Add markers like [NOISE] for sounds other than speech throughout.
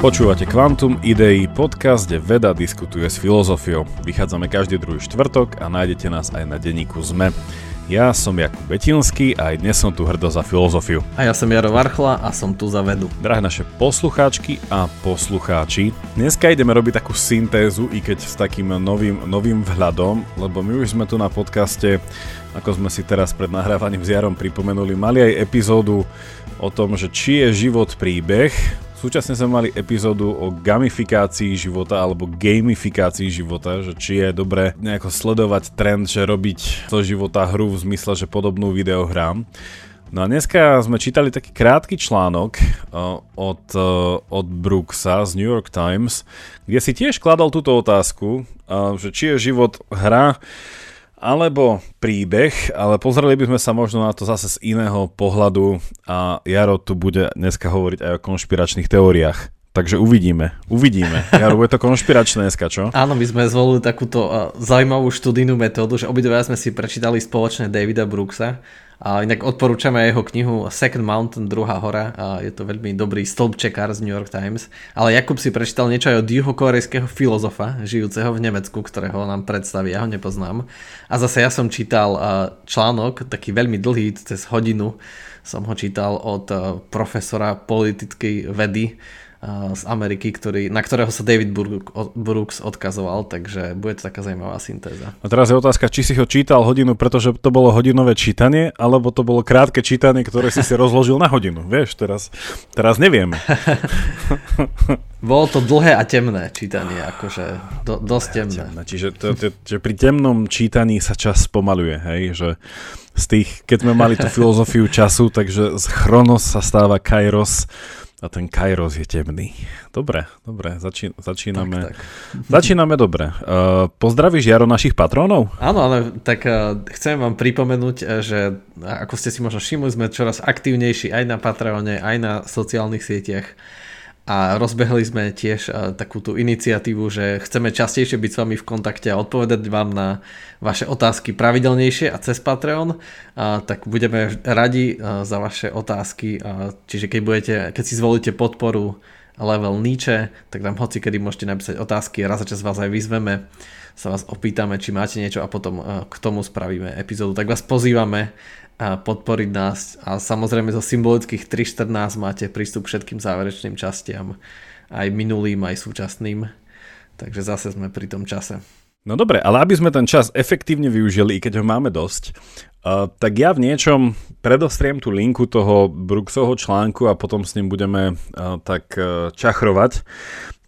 Počúvate Quantum Idei, podcast, kde veda diskutuje s filozofiou. Vychádzame každý druhý štvrtok a nájdete nás aj na denníku ZME. Ja som Jakub Betinský a aj dnes som tu hrdo za filozofiu. A ja som Jaro Varchla a som tu za vedu. Drahé naše poslucháčky a poslucháči, dneska ideme robiť takú syntézu, i keď s takým novým, novým vhľadom, lebo my už sme tu na podcaste, ako sme si teraz pred nahrávaním s Jarom pripomenuli, mali aj epizódu o tom, že či je život príbeh, Súčasne sme mali epizódu o gamifikácii života alebo gamifikácii života, že či je dobré nejako sledovať trend, že robiť zo života hru v zmysle, že podobnú videohrám. No a dneska sme čítali taký krátky článok uh, od, uh, od Brooksa z New York Times, kde si tiež kladol túto otázku, uh, že či je život hra, alebo príbeh, ale pozreli by sme sa možno na to zase z iného pohľadu a Jaro tu bude dneska hovoriť aj o konšpiračných teóriách. Takže uvidíme, uvidíme. Jaro, bude to konšpiračné dneska, čo? [LAUGHS] Áno, my sme zvolili takúto uh, zaujímavú študijnú metódu, že obidva sme si prečítali spoločne Davida Brooksa a inak odporúčame jeho knihu Second Mountain, druhá hora. A je to veľmi dobrý stĺpčekár z New York Times. Ale Jakub si prečítal niečo aj od juhokorejského filozofa, žijúceho v Nemecku, ktorého nám predstaví, ja ho nepoznám. A zase ja som čítal článok, taký veľmi dlhý, cez hodinu som ho čítal od profesora politickej vedy z Ameriky, ktorý, na ktorého sa David Brooks odkazoval, takže bude to taká zaujímavá syntéza. A teraz je otázka, či si ho čítal hodinu, pretože to bolo hodinové čítanie, alebo to bolo krátke čítanie, ktoré si si rozložil na hodinu. Vieš, teraz, teraz neviem. [LAUGHS] bolo to dlhé a temné čítanie, akože do, dosť temné. temné. Čiže to, to, to, pri temnom čítaní sa čas spomaluje, hej, že z tých, keď sme mali tú filozofiu času, takže z chronos sa stáva kairos, a ten Kairos je temný. Dobre, dobre, začí, začíname, tak, tak. [LAUGHS] začíname dobre. Uh, pozdravíš Jaro našich patrónov? Áno, ale tak uh, chcem vám pripomenúť, uh, že ako ste si možno všimli, sme čoraz aktívnejší aj na Patreone, aj na sociálnych sieťach a rozbehli sme tiež uh, takú tú iniciatívu, že chceme častejšie byť s vami v kontakte a odpovedať vám na vaše otázky pravidelnejšie a cez Patreon, tak budeme radi uh, za vaše otázky. Čiže keď, budete, keď si zvolíte podporu level Nietzsche, tak tam hoci kedy môžete napísať otázky raz za čas vás aj vyzveme, sa vás opýtame, či máte niečo a potom uh, k tomu spravíme epizódu. Tak vás pozývame podporiť nás a samozrejme zo symbolických 3.14 máte prístup k všetkým záverečným častiam, aj minulým, aj súčasným. Takže zase sme pri tom čase. No dobre, ale aby sme ten čas efektívne využili, i keď ho máme dosť, uh, tak ja v niečom predostriem tú linku toho Brooksovho článku a potom s ním budeme uh, tak uh, čachrovať.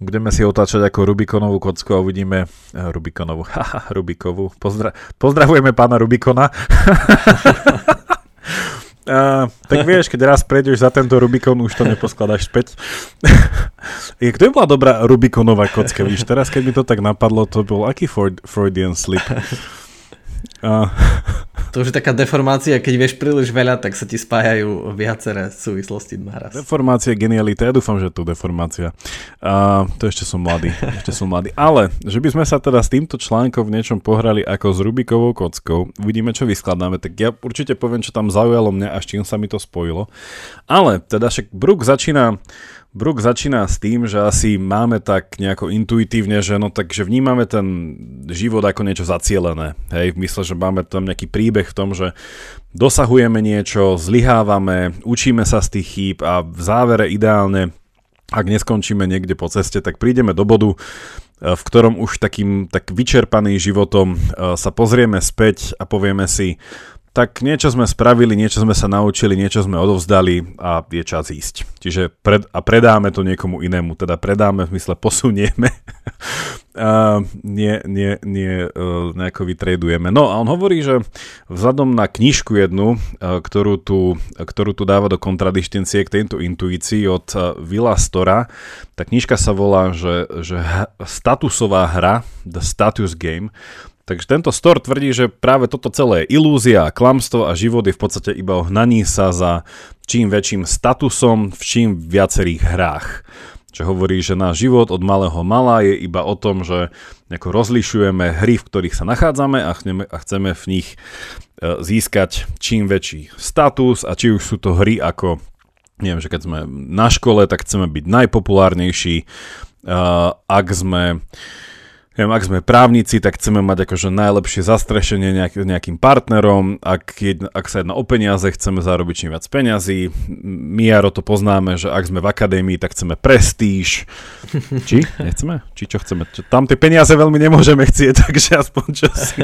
Budeme si otáčať ako Rubikonovú kocku a uvidíme uh, Rubikonovú, [LAUGHS] haha, Rubikovú. Pozdra- pozdravujeme pána Rubikona. [LAUGHS] Uh, tak [LAUGHS] vieš, keď raz prejdeš za tento Rubikon, už to neposkladáš späť. [LAUGHS] Kto je bola dobrá Rubikonová kocka, víš? Teraz, keď mi to tak napadlo, to bol aký Freudian slip? [LAUGHS] Uh, [LAUGHS] to už je taká deformácia, keď vieš príliš veľa, tak sa ti spájajú viaceré súvislosti naraz. Deformácia, genialita, ja dúfam, že to deformácia. Uh, to ešte som mladý, ešte som mladý. Ale, že by sme sa teda s týmto článkom v niečom pohrali ako s Rubikovou kockou, uvidíme, čo vyskladáme, tak ja určite poviem, čo tam zaujalo mňa a s čím sa mi to spojilo. Ale, teda však Brook začína Brook začína s tým, že asi máme tak nejako intuitívne, že no takže vnímame ten život ako niečo zacielené. Hej, v mysle, že máme tam nejaký príbeh v tom, že dosahujeme niečo, zlyhávame, učíme sa z tých chýb a v závere ideálne, ak neskončíme niekde po ceste, tak prídeme do bodu, v ktorom už takým tak vyčerpaným životom eh, sa pozrieme späť a povieme si, tak niečo sme spravili, niečo sme sa naučili, niečo sme odovzdali a je čas ísť. Čiže pred, a predáme to niekomu inému, teda predáme v mysle posunieme, [LAUGHS] a nie, nie, nie uh, nejako vytredujeme. No a on hovorí, že vzhľadom na knižku jednu, uh, ktorú, tu, ktorú tu dáva do kontradiktencie k tejto intuícii od Villa Stora, tá knižka sa volá, že, že statusová hra, The Status Game, Takže tento Stor tvrdí, že práve toto celé je ilúzia, klamstvo a život je v podstate iba o sa za čím väčším statusom v čím viacerých hrách. Čo hovorí, že náš život od malého mala je iba o tom, že rozlišujeme hry, v ktorých sa nachádzame a chceme, a chceme v nich e, získať čím väčší status a či už sú to hry ako neviem, že keď sme na škole, tak chceme byť najpopulárnejší, uh, ak sme Viem, ak sme právnici, tak chceme mať akože najlepšie zastrešenie nejak, nejakým partnerom, ak, jedna, ak sa jedná o peniaze, chceme zarobiť čím viac peňazí. My, Jaro, to poznáme, že ak sme v akadémii, tak chceme prestíž. Či? Nechceme? Či čo chceme? Čo, tam tie peniaze veľmi nemôžeme chcieť, [LAUGHS] takže aspoň čo si.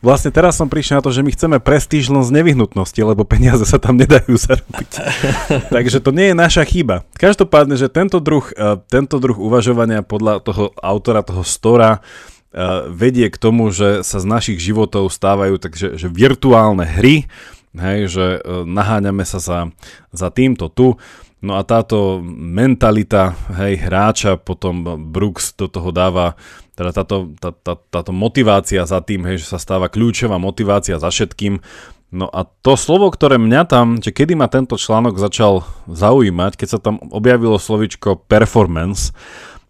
Vlastne teraz som prišiel na to, že my chceme prestíž len z nevyhnutnosti, lebo peniaze sa tam nedajú zarobiť. [LAUGHS] takže to nie je naša chyba. Každopádne, že tento druh, eh, tento druh uvažovania podľa toho autora, toho stora, vedie k tomu, že sa z našich životov stávajú takže že virtuálne hry, hej, že e, naháňame sa za, za týmto tu. No a táto mentalita hej, hráča potom Brooks do toho dáva, teda táto, tá, tá, táto motivácia za tým, hej, že sa stáva kľúčová motivácia za všetkým. No a to slovo, ktoré mňa tam, že kedy ma tento článok začal zaujímať, keď sa tam objavilo slovičko performance,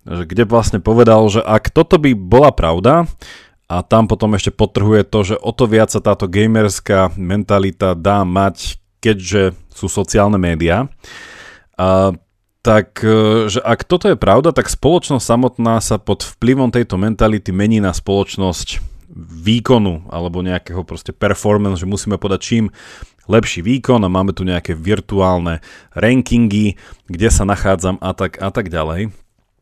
kde vlastne povedal, že ak toto by bola pravda, a tam potom ešte potrhuje to, že o to viac sa táto gamerská mentalita dá mať, keďže sú sociálne médiá. Tak, e, že ak toto je pravda, tak spoločnosť samotná sa pod vplyvom tejto mentality mení na spoločnosť výkonu alebo nejakého proste performance, že musíme podať čím lepší výkon a máme tu nejaké virtuálne rankingy, kde sa nachádzam a tak, a tak ďalej.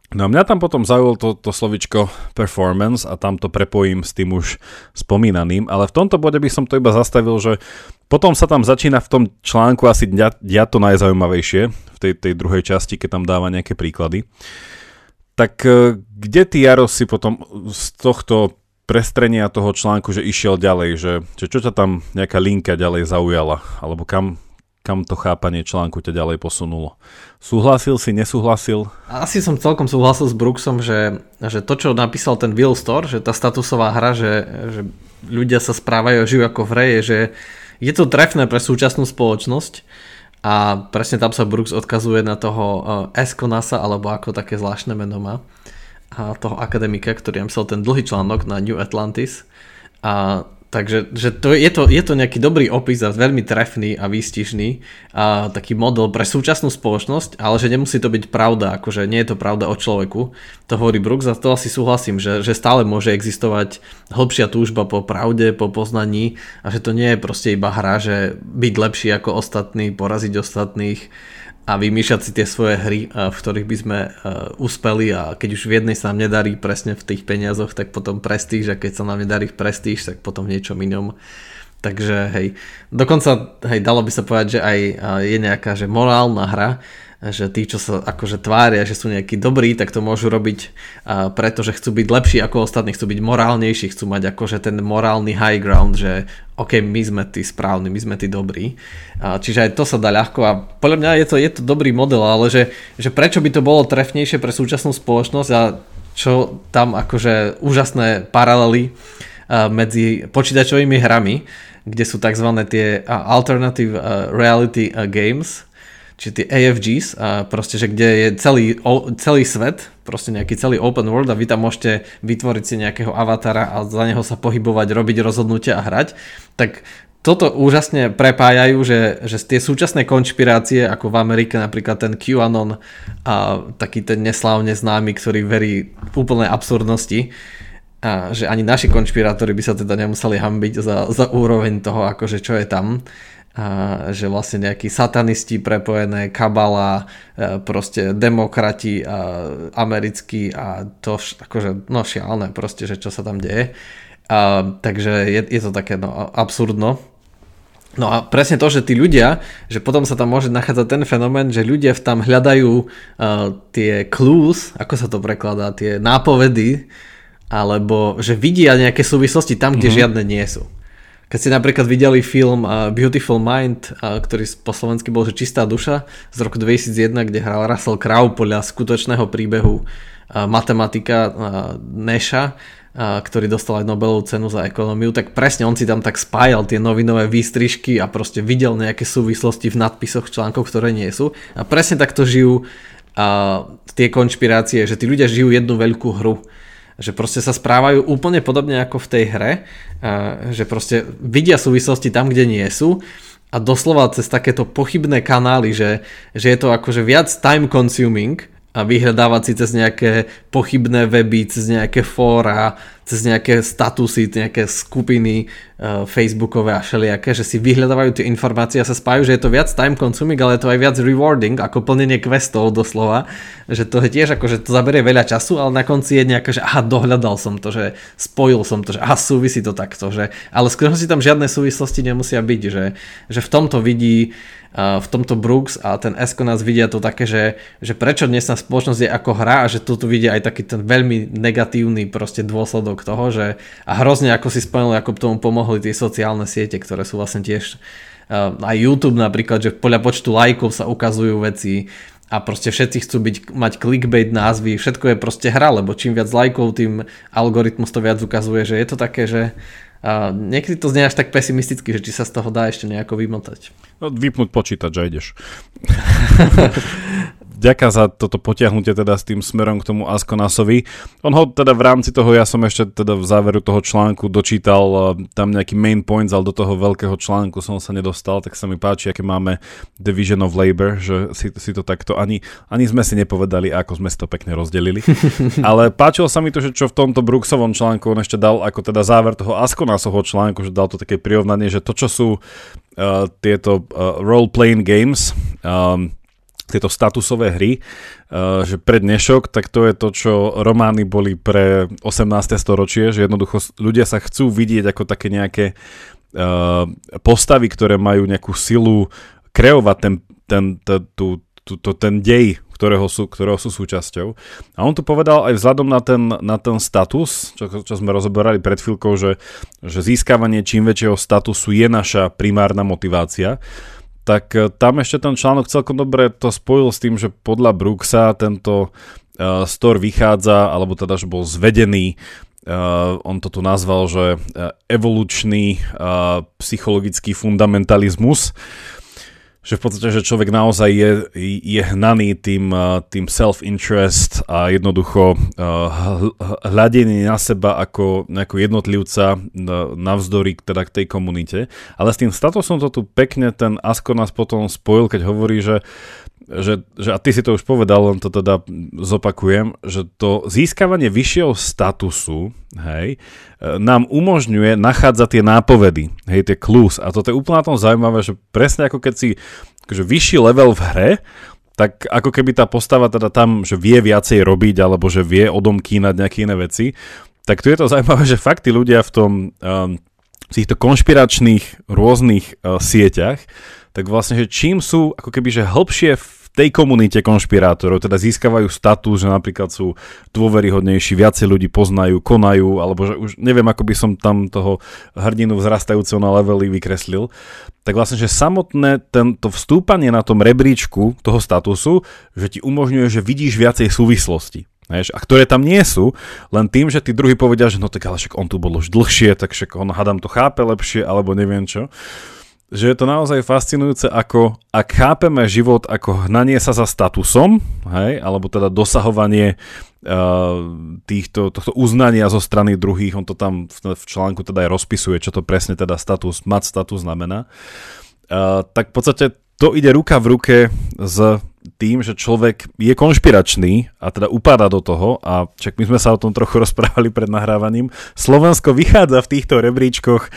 No a mňa tam potom zaujalo to, to slovičko performance a tam to prepojím s tým už spomínaným, ale v tomto bode by som to iba zastavil, že potom sa tam začína v tom článku asi dia, to najzaujímavejšie, v tej, tej druhej časti, keď tam dáva nejaké príklady. Tak e, kde ty, Jaro, si potom z tohto prestrenia toho článku, že išiel ďalej, že, že čo ťa tam nejaká linka ďalej zaujala, alebo kam, kam to chápanie článku ťa ďalej posunulo. Súhlasil si, nesúhlasil? Asi som celkom súhlasil s Brooksom, že, že to, čo napísal ten Will Store, že tá statusová hra, že, že ľudia sa správajú a žijú ako v hre, je, že je to trefné pre súčasnú spoločnosť a presne tam sa Brooks odkazuje na toho uh, Esconasa, alebo ako také zvláštne meno má, a toho akademika, ktorý napísal ten dlhý článok na New Atlantis a Takže že to, je, to, je to nejaký dobrý opis a veľmi trefný a výstižný a taký model pre súčasnú spoločnosť, ale že nemusí to byť pravda, akože nie je to pravda o človeku. To hovorí Brooks a to asi súhlasím, že, že stále môže existovať hĺbšia túžba po pravde, po poznaní a že to nie je proste iba hra, že byť lepší ako ostatní, poraziť ostatných a vymýšľať si tie svoje hry, v ktorých by sme uspeli a keď už v jednej sa nám nedarí presne v tých peniazoch, tak potom prestíž a keď sa nám nedarí v prestíž, tak potom v niečom inom. Takže hej, dokonca hej, dalo by sa povedať, že aj je nejaká že morálna hra, že tí, čo sa akože tvária, že sú nejakí dobrí, tak to môžu robiť uh, preto, chcú byť lepší ako ostatní, chcú byť morálnejší, chcú mať akože ten morálny high ground, že OK, my sme tí správni, my sme tí dobrí. Uh, čiže aj to sa dá ľahko a podľa mňa je to, je to dobrý model, ale že, že prečo by to bolo trefnejšie pre súčasnú spoločnosť a čo tam akože úžasné paralely uh, medzi počítačovými hrami, kde sú tzv. tie alternative reality games, či tie AFGs, a proste, že kde je celý, celý svet, proste nejaký celý open world a vy tam môžete vytvoriť si nejakého avatara a za neho sa pohybovať, robiť rozhodnutia a hrať, tak toto úžasne prepájajú, že, že tie súčasné konšpirácie, ako v Amerike napríklad ten QAnon a taký ten neslávne známy, ktorý verí v úplnej absurdnosti, a že ani naši konšpirátori by sa teda nemuseli hambiť za, za úroveň toho, akože čo je tam že vlastne nejakí satanisti prepojené, kabala, e, proste demokrati a americkí a to akože no šialné proste, že čo sa tam deje. A, takže je, je to také no, absurdno. No a presne to, že tí ľudia, že potom sa tam môže nachádzať ten fenomén, že ľudia tam hľadajú uh, tie clues, ako sa to prekladá, tie nápovedy, alebo že vidia nejaké súvislosti tam, kde mm-hmm. žiadne nie sú. Keď ste napríklad videli film uh, Beautiful Mind, uh, ktorý po slovensky bol že Čistá duša z roku 2001, kde hral Russell Crowe podľa skutočného príbehu uh, matematika Neša, ktorý dostal aj Nobelovú cenu za ekonómiu, tak presne on si tam tak spájal tie novinové výstrižky a proste videl nejaké súvislosti v nadpisoch článkov, ktoré nie sú. A presne takto žijú tie konšpirácie, že tí ľudia žijú jednu veľkú hru že proste sa správajú úplne podobne ako v tej hre, že proste vidia súvislosti tam, kde nie sú a doslova cez takéto pochybné kanály, že, že je to akože viac time consuming a vyhľadávať si cez nejaké pochybné weby, cez nejaké fóra, cez nejaké statusy, nejaké skupiny uh, facebookové a všelijaké, že si vyhľadávajú tie informácie a sa spájajú, že je to viac time consuming, ale je to aj viac rewarding, ako plnenie questov doslova, že to je tiež ako, že to zaberie veľa času, ale na konci je nejaké, že aha, dohľadal som to, že spojil som to, že aha, súvisí to takto, že, ale si tam žiadne súvislosti nemusia byť, že, že v tomto vidí v tomto Brooks a ten Esko nás vidia to také, že, že prečo dnes na spoločnosť je ako hra a že tu vidia aj taký ten veľmi negatívny proste dôsledok toho, že a hrozne ako si spomenul, ako tomu pomohli tie sociálne siete, ktoré sú vlastne tiež aj YouTube napríklad, že podľa počtu lajkov sa ukazujú veci a proste všetci chcú byť, mať clickbait názvy, všetko je proste hra, lebo čím viac lajkov, tým algoritmus to viac ukazuje, že je to také, že a niekedy to znie až tak pesimisticky, že či sa z toho dá ešte nejako vymotať. No, vypnúť počítač a ideš. [LAUGHS] Ďaká za toto potiahnutie teda s tým smerom k tomu Askonasovi. On ho teda v rámci toho, ja som ešte teda v záveru toho článku dočítal uh, tam nejaký main points, ale do toho veľkého článku som sa nedostal, tak sa mi páči, aké máme Division of Labor, že si, si to takto ani, ani sme si nepovedali, ako sme si to pekne rozdelili. [LAUGHS] ale páčilo sa mi to, že čo v tomto Brooksovom článku on ešte dal ako teda záver toho Askonasovho článku, že dal to také prirovnanie, že to, čo sú uh, tieto uh, role-playing games, um, tieto statusové hry, uh, že pre dnešok, tak to je to, čo romány boli pre 18. storočie, že jednoducho ľudia sa chcú vidieť ako také nejaké uh, postavy, ktoré majú nejakú silu kreovať ten, ten, tú, tú, to, ten dej, ktorého sú, ktorého sú súčasťou. A on tu povedal aj vzhľadom na ten, na ten status, čo, čo sme rozoberali pred chvíľkou, že, že získavanie čím väčšieho statusu je naša primárna motivácia tak e, tam ešte ten článok celkom dobre to spojil s tým, že podľa Brooksa tento uh, store vychádza, alebo teda, že bol zvedený, uh, on to tu nazval, že evolučný uh, psychologický fundamentalizmus, že v podstate, že človek naozaj je, je hnaný tým, tým self-interest a jednoducho hľadenie na seba ako, ako jednotlivca navzdory teda k tej komunite. Ale s tým statusom to tu pekne ten Asko nás potom spojil, keď hovorí, že že, že, a ty si to už povedal, len to teda zopakujem, že to získavanie vyššieho statusu, hej, nám umožňuje nachádzať tie nápovedy, hej, tie clues. A toto je úplne na tom zaujímavé, že presne ako keď si akože vyšší level v hre, tak ako keby tá postava teda tam, že vie viacej robiť, alebo že vie odomkínať nejaké iné veci, tak tu je to [LAUGHS] zaujímavé, že fakt tí ľudia v tom, um, týchto konšpiračných rôznych uh, sieťach, tak vlastne, že čím sú ako keby, že hĺbšie tej komunite konšpirátorov, teda získavajú status, že napríklad sú dôveryhodnejší, viacej ľudí poznajú, konajú, alebo že už neviem, ako by som tam toho hrdinu vzrastajúceho na levely vykreslil, tak vlastne, že samotné tento vstúpanie na tom rebríčku toho statusu, že ti umožňuje, že vidíš viacej súvislosti. Vieš, a ktoré tam nie sú, len tým, že tí druhí povedia, že no tak ale však on tu bol už dlhšie, tak však on hadam to chápe lepšie, alebo neviem čo že je to naozaj fascinujúce, ako ak chápeme život ako hnanie sa za statusom, hej, alebo teda dosahovanie uh, týchto, tohto uznania zo strany druhých, on to tam v, v článku teda aj rozpisuje, čo to presne teda status, mať status znamená, uh, tak v podstate to ide ruka v ruke s tým, že človek je konšpiračný a teda upadá do toho a čak my sme sa o tom trochu [LAUGHS] rozprávali pred nahrávaním. Slovensko vychádza v týchto rebríčkoch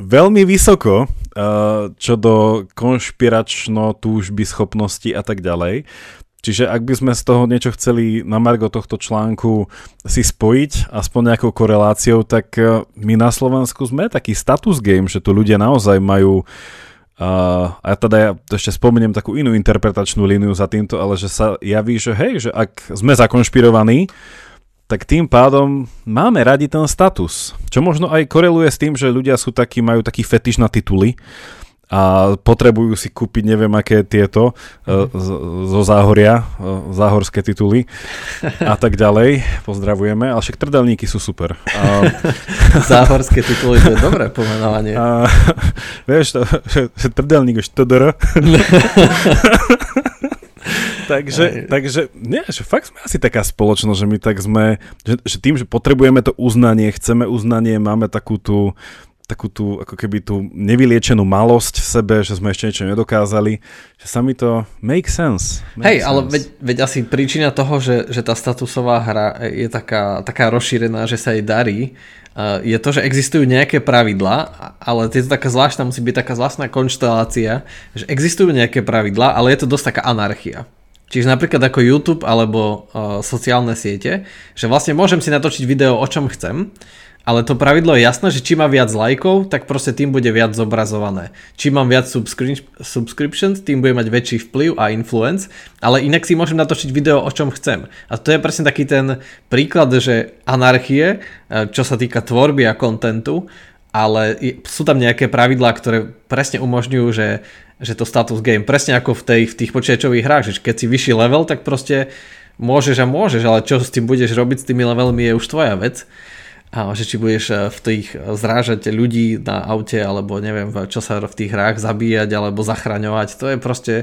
veľmi vysoko, čo do konšpiračno túžby, schopnosti a tak ďalej. Čiže ak by sme z toho niečo chceli na margo tohto článku si spojiť, aspoň nejakou koreláciou, tak uh, my na Slovensku sme taký status game, že tu ľudia naozaj majú Uh, a teda ja ešte spomeniem takú inú interpretačnú líniu za týmto, ale že sa javí, že hej, že ak sme zakonšpirovaní, tak tým pádom máme radi ten status. Čo možno aj koreluje s tým, že ľudia sú takí, majú taký fetiš na tituly a potrebujú si kúpiť neviem aké tieto mm. zo záhoria, e, záhorské tituly a tak ďalej. Pozdravujeme, ale však trdelníky sú super. A... [LAUGHS] záhorské tituly, to je dobré pomenovanie. A, [LAUGHS] vieš, to, že, že trdelník už todr. [LAUGHS] takže, takže, nie, že fakt sme asi taká spoločnosť, že my tak sme, že, že tým, že potrebujeme to uznanie, chceme uznanie, máme takú tú, takú tú, ako keby tú nevyliečenú malosť v sebe, že sme ešte niečo nedokázali, že sa mi to make sense. Make Hej, sense. ale veď, veď asi príčina toho, že, že tá statusová hra je taká, taká rozšírená, že sa jej darí, je to, že existujú nejaké pravidlá, ale je to taká zvláštna, musí byť taká zvláštna konštelácia, že existujú nejaké pravidlá, ale je to dosť taká anarchia. Čiže napríklad ako YouTube alebo uh, sociálne siete, že vlastne môžem si natočiť video o čom chcem, ale to pravidlo je jasné, že či má viac lajkov, tak proste tým bude viac zobrazované. Či mám viac subscri- subscriptions, tým bude mať väčší vplyv a influence, ale inak si môžem natočiť video o čom chcem. A to je presne taký ten príklad, že anarchie, čo sa týka tvorby a kontentu, ale sú tam nejaké pravidlá, ktoré presne umožňujú, že že to status game, presne ako v, tej, v tých počítačových hrách, že keď si vyšší level, tak proste môžeš a môžeš, ale čo s tým budeš robiť s tými levelmi je už tvoja vec. A že či budeš eh, v tých eh, zrážať ľudí na aute, alebo neviem, čo sa v tých hrách zabíjať, alebo zachraňovať, to je proste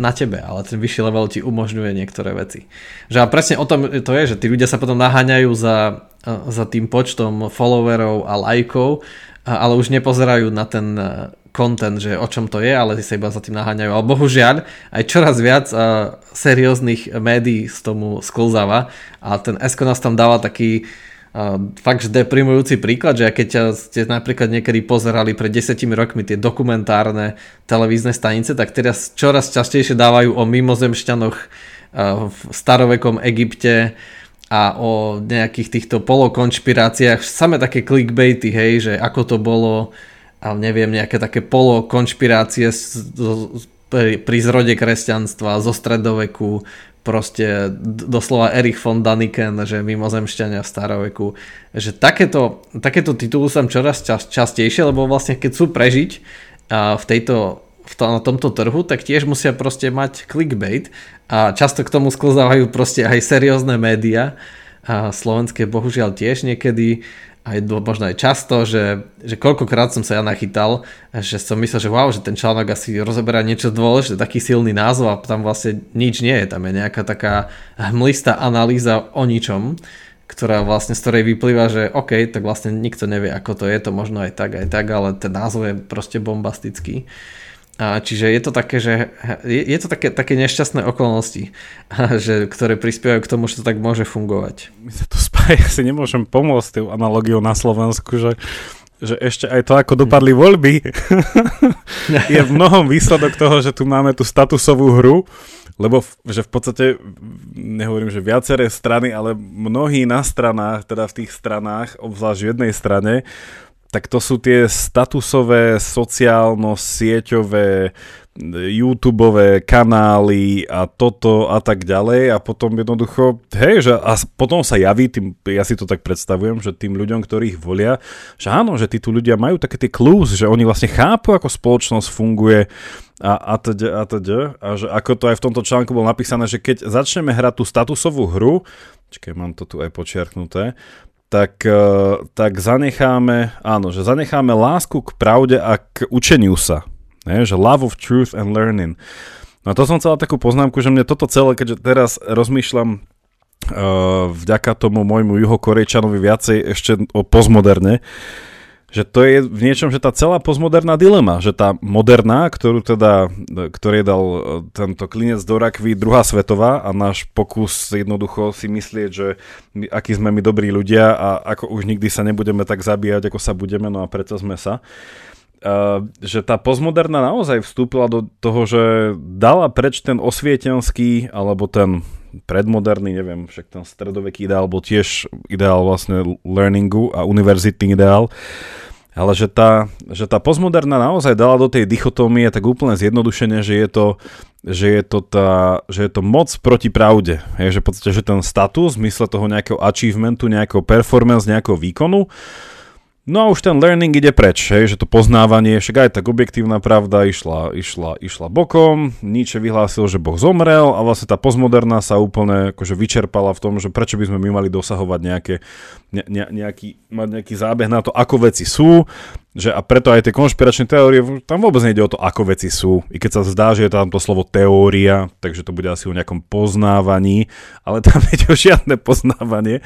na tebe, ale ten vyšší level ti umožňuje niektoré veci. Že a presne o tom to je, že tí ľudia sa potom naháňajú za, eh, za tým počtom followerov a lajkov, ale už nepozerajú na ten content, že o čom to je, ale sa iba za tým naháňajú. Ale bohužiaľ, aj čoraz viac uh, serióznych médií z tomu sklzáva a ten Esko nás tam dáva taký uh, fakt, deprimujúci príklad, že keď ste napríklad niekedy pozerali pred desetimi rokmi tie dokumentárne televízne stanice, tak teraz čoraz častejšie dávajú o mimozemšťanoch uh, v starovekom Egypte, a o nejakých týchto polokonšpiráciách, samé také clickbaity, hej, že ako to bolo ale neviem, nejaké také polo konšpirácie pri, zrode kresťanstva zo stredoveku, proste doslova Erich von Daniken, že mimozemšťania v staroveku, že takéto, takéto tituly som čoraz čas, častejšie, lebo vlastne keď sú prežiť a v tejto v to, na tomto trhu, tak tiež musia proste mať clickbait a často k tomu sklzávajú proste aj seriózne médiá. A slovenské bohužiaľ tiež niekedy aj možno aj často, že, že koľkokrát som sa ja nachytal, že som myslel, že wow, že ten článok asi rozoberá niečo dôležité, taký silný názov a tam vlastne nič nie je, tam je nejaká taká hmlistá analýza o ničom, ktorá vlastne z ktorej vyplýva, že OK, tak vlastne nikto nevie, ako to je, to možno aj tak, aj tak, ale ten názov je proste bombastický. A čiže je to také, že je, je to také, také nešťastné okolnosti, [LAUGHS] že, ktoré prispievajú k tomu, že to tak môže fungovať. My sa tu [LAUGHS] spája, si nemôžem pomôcť tou analogiou na Slovensku, že, že ešte aj to, ako dopadli voľby, [LAUGHS] je v mnohom výsledok toho, že tu máme tú statusovú hru, lebo v, že v podstate, nehovorím, že viaceré strany, ale mnohí na stranách, teda v tých stranách, obzvlášť v jednej strane, tak to sú tie statusové, sociálno-sieťové, YouTubeové kanály a toto a tak ďalej a potom jednoducho, hej, že a potom sa javí, tým, ja si to tak predstavujem, že tým ľuďom, ktorých volia, že áno, že títo ľudia majú také tie clues, že oni vlastne chápu, ako spoločnosť funguje a, a teda, a teda, a že ako to aj v tomto článku bolo napísané, že keď začneme hrať tú statusovú hru, čakaj, mám to tu aj počiarknuté, tak, e, tak zanecháme, áno, že zanecháme lásku k pravde a k učeniu sa. Ne? Že love of truth and learning. No a to som chcel takú poznámku, že mne toto celé, keďže teraz rozmýšľam uh, vďaka tomu môjmu juhokorejčanovi viacej ešte o postmoderne, že to je v niečom, že tá celá postmoderná dilema, že tá moderná, ktorú teda, ktorý dal e, tento klinec do rakvy druhá svetová a náš pokus jednoducho si myslieť, že my, akí sme my dobrí ľudia a ako už nikdy sa nebudeme tak zabíjať, ako sa budeme, no a preto sme sa. Uh, že tá postmoderná naozaj vstúpila do toho, že dala preč ten osvietenský alebo ten predmoderný, neviem, však ten stredoveký ideál bol tiež ideál vlastne learningu a univerzitný ideál. Ale že tá, že tá postmoderná naozaj dala do tej dichotómie tak úplne zjednodušene, že je to, že je to, tá, že je to moc proti pravde. Je, že podstate, že ten status v zmysle toho nejakého achievementu, nejakého performance, nejakého výkonu, No a už ten learning ide preč, hej, že to poznávanie, však aj tak objektívna pravda išla, išla, išla bokom, Nietzsche vyhlásil, že Boh zomrel a vlastne tá postmoderná sa úplne akože vyčerpala v tom, že prečo by sme my mali dosahovať nejaké, ne, ne, nejaký, mať nejaký zábeh na to, ako veci sú, že a preto aj tie konšpiračné teórie, tam vôbec nejde o to, ako veci sú. I keď sa zdá, že je tam to slovo teória, takže to bude asi o nejakom poznávaní, ale tam [LAUGHS] ide o žiadne poznávanie,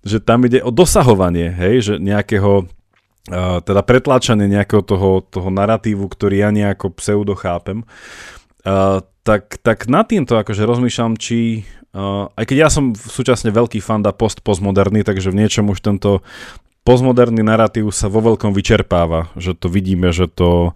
že tam ide o dosahovanie, hej, že nejakého uh, teda pretláčanie nejakého toho, toho narratívu, ktorý ja nejako pseudo chápem, uh, tak, tak nad týmto akože rozmýšľam, či uh, aj keď ja som súčasne veľký fanda post-postmoderný, takže v niečom už tento postmoderný narratív sa vo veľkom vyčerpáva, že to vidíme, že to